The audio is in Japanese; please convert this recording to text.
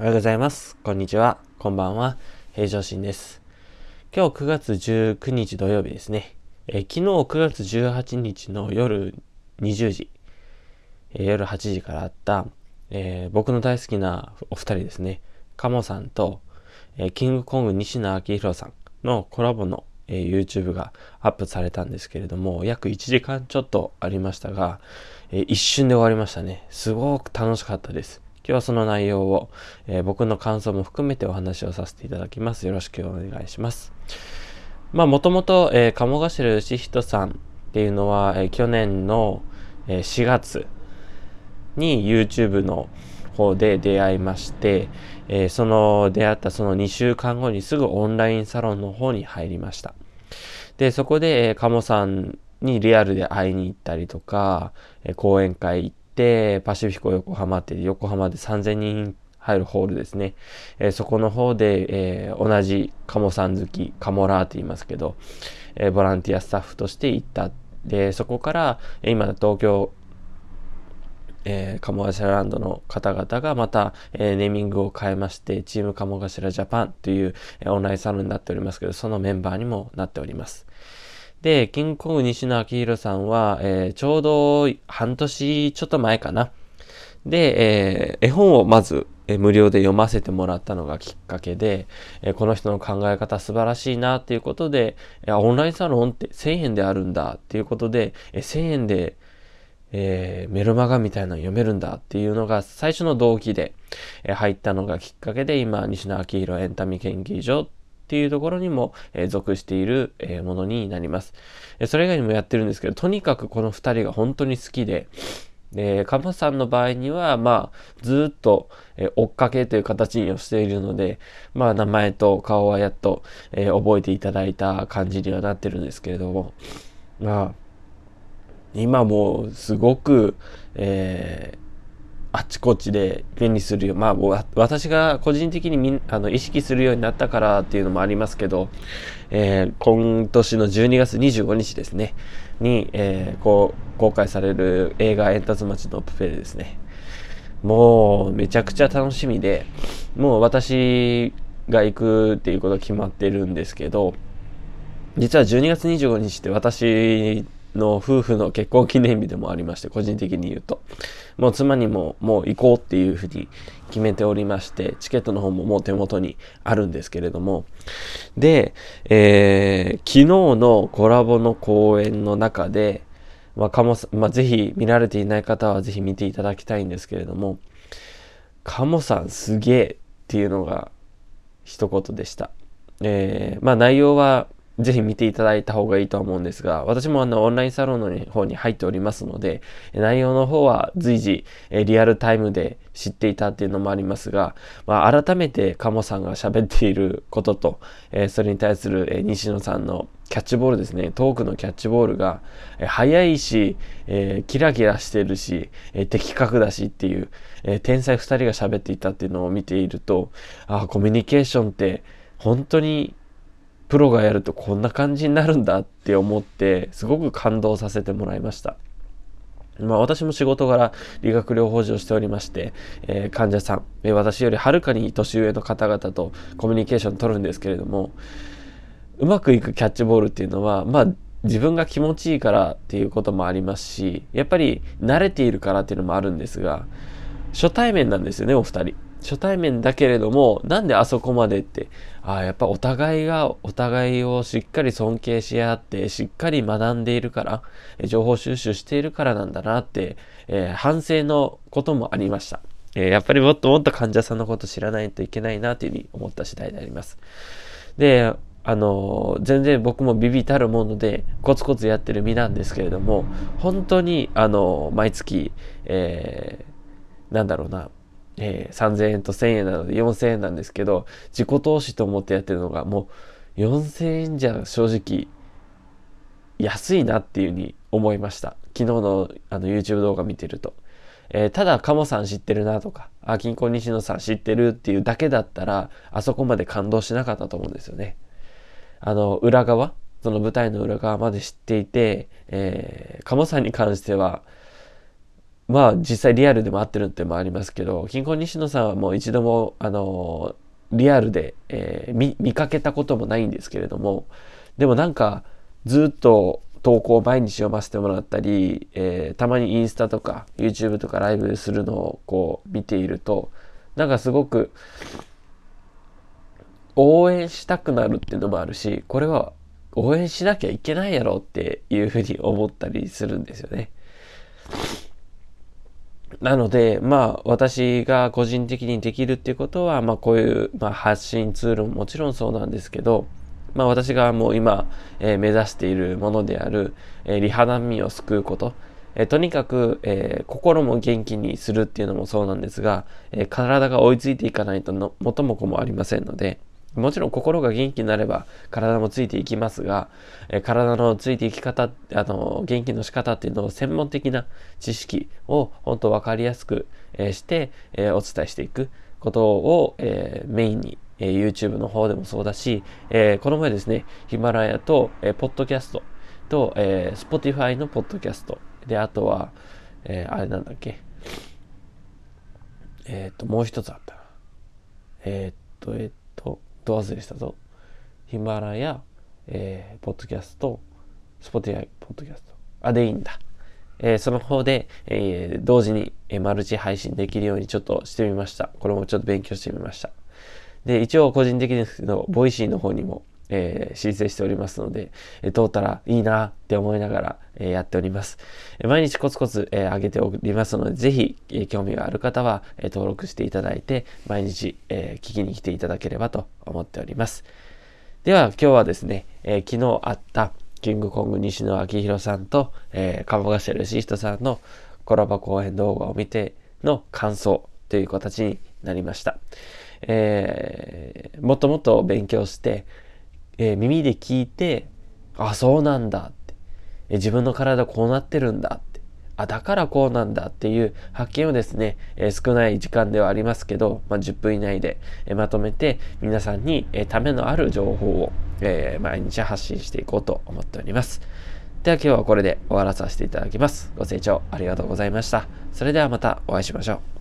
おはようございます。こんにちは。こんばんは。平常心です。今日9月19日土曜日ですね。え昨日9月18日の夜20時、え夜8時からあった、えー、僕の大好きなお二人ですね。カモさんと、えキングコング西野昭弘さんのコラボの、え YouTube がアップされたんですけれども、約1時間ちょっとありましたが、え一瞬で終わりましたね。すごく楽しかったです。今日はその内容を、えー、僕の感想も含めてお話をさせていただきます。よろしくお願いします。まあ、もともと、えー、鴨頭義人さんっていうのは、えー、去年の、えー、4月に YouTube の方で出会いまして、えー、その出会ったその2週間後にすぐオンラインサロンの方に入りました。で、そこで、えー、鴨さんにリアルで会いに行ったりとか、えー、講演会行っ、でパシフィコ横浜って横浜で3000人入るホールですね。えー、そこの方で、えー、同じカモさん好き、カモラーって言いますけど、えー、ボランティアスタッフとして行った。で、そこから、今東京、えー、鴨頭ランドの方々がまた、えー、ネーミングを変えまして、チーム鴨頭ジャパンという、えー、オンラインサロンになっておりますけど、そのメンバーにもなっております。で、キングコング西野昭弘さんは、えー、ちょうど半年ちょっと前かな。で、えー、絵本をまず、えー、無料で読ませてもらったのがきっかけで、え、この人の考え方素晴らしいなっていうことで、えオンラインサロンって1000円であるんだっていうことで、えー、1000円で、え、メルマガみたいなの読めるんだっていうのが最初の動機で、え、入ったのがきっかけで今、西野昭弘エンタメ研究所っていうところにも、え、属している、え、ものになります、え。それ以外にもやってるんですけど、とにかくこの二人が本当に好きで、で、カモさんの場合には、まあ、ずっと、えー、追っかけという形にしているので、まあ、名前と顔はやっと、えー、覚えていただいた感じにはなってるんですけれども、まあ、今もすごく、え、あちこちで目にするよ。まあ、私が個人的にみあの意識するようになったからっていうのもありますけど、えー、今年の12月25日ですね、に、えー、こう公開される映画エンタズ町のプペルですね。もうめちゃくちゃ楽しみで、もう私が行くっていうこと決まってるんですけど、実は12月25日って私の夫婦の結婚記念日でもありまして、個人的に言うと。もう妻にももう行こうっていうふうに決めておりまして、チケットの方ももう手元にあるんですけれども。で、えー、昨日のコラボの公演の中で、まあ、かも、まあ、ぜひ見られていない方はぜひ見ていただきたいんですけれども、カモさんすげえっていうのが一言でした。えー、まあ内容はぜひ見ていただいた方がいいと思うんですが、私もあのオンラインサロンの方に入っておりますので、内容の方は随時リアルタイムで知っていたっていうのもありますが、まあ、改めてカモさんが喋っていることと、えそれに対する、え西野さんのキャッチボールですね、トークのキャッチボールが、え速いし、え、キラキラしてるし、え、的確だしっていう、え、天才二人が喋っていたっていうのを見ていると、あコミュニケーションって本当にプロがやるとこんな感じになるんだって思って、すごく感動させてもらいました。まあ私も仕事柄理学療法士をしておりまして、えー、患者さん、え、私よりはるかに年上の方々とコミュニケーション取るんですけれども、うまくいくキャッチボールっていうのは、まあ自分が気持ちいいからっていうこともありますし、やっぱり慣れているからっていうのもあるんですが、初対面なんですよね、お二人。初対面だけれども、なんであそこまでって、ああ、やっぱお互いがお互いをしっかり尊敬し合って、しっかり学んでいるから、情報収集しているからなんだなって、えー、反省のこともありました。えー、やっぱりもっともっと患者さんのこと知らないといけないなというふうに思った次第であります。で、あのー、全然僕もビビたるものでコツコツやってる身なんですけれども、本当に、あのー、毎月、えー、なんだろうな、えー、3000円と1000円なので4000円なんですけど、自己投資と思ってやってるのがもう4000円じゃ正直安いなっていうふうに思いました。昨日のあの YouTube 動画見てると。えー、ただ、カモさん知ってるなとか、あ、金庫西野さん知ってるっていうだけだったら、あそこまで感動しなかったと思うんですよね。あの、裏側、その舞台の裏側まで知っていて、えー、カモさんに関しては、まあ実際リアルでも会ってるってもありますけど、金婚西野さんはもう一度も、あのリアルで、えー、見、見かけたこともないんですけれども、でもなんかずっと投稿を毎日読ませてもらったり、えー、たまにインスタとか YouTube とかライブするのをこう見ていると、なんかすごく応援したくなるっていうのもあるし、これは応援しなきゃいけないやろっていうふうに思ったりするんですよね。なので、まあ、私が個人的にできるっていうことは、まあ、こういう、まあ、発信ツールももちろんそうなんですけど、まあ、私がもう今、えー、目指しているものである、えー、リハ難民を救うこと、えー、とにかく、え、心も元気にするっていうのもそうなんですが、え、体が追いついていかないとの元も子もありませんので、もちろん心が元気になれば体もついていきますが、え体のついていき方、あの、元気の仕方っていうのを専門的な知識を本当分かりやすく、えして、えお伝えしていくことを、えメインに、え YouTube の方でもそうだし、えこの前ですね、ヒマラヤと、えポッドキャストと、え Spotify のポッドキャストで、あとは、えあれなんだっけ、えっ、と、もう一つあったな。えっと、えっと、ど忘れしたぞ。ヒマラヤ、えー、ポッドキャスト、 Spotify、ポッドキャスト。あ、でいいんだ。えー、その方で、えー、同時に、えー、マルチ配信できるようにちょっとしてみました。これもちょっと勉強してみました。で、一応個人的ですけど、 Voicy の方にも、えー、申請しておりますので、え、通ったらいいなって思いながら、え、やっております。え毎日コツコツ、え上げておりますので、ぜひ、え興味がある方は、え登録していただいて、毎日、え聞きに来ていただければと思っております。では、今日はですね、え昨日あったキングコング西野昭弘さんと、えー、鴨頭義人さんのコラボ公演動画を見ての感想という形になりました。えー、もっともっと勉強して、えー、耳で聞いて、あ、そうなんだって、えー、自分の体こうなってるんだって、あ、だからこうなんだっていう発見をですね、えー、少ない時間ではありますけど、まあ、10分以内で、えまとめて皆さんに、えためのある情報を、え毎日発信していこうと思っております。では今日はこれで終わらさせていただきます。ご清聴ありがとうございました。それではまたお会いしましょう。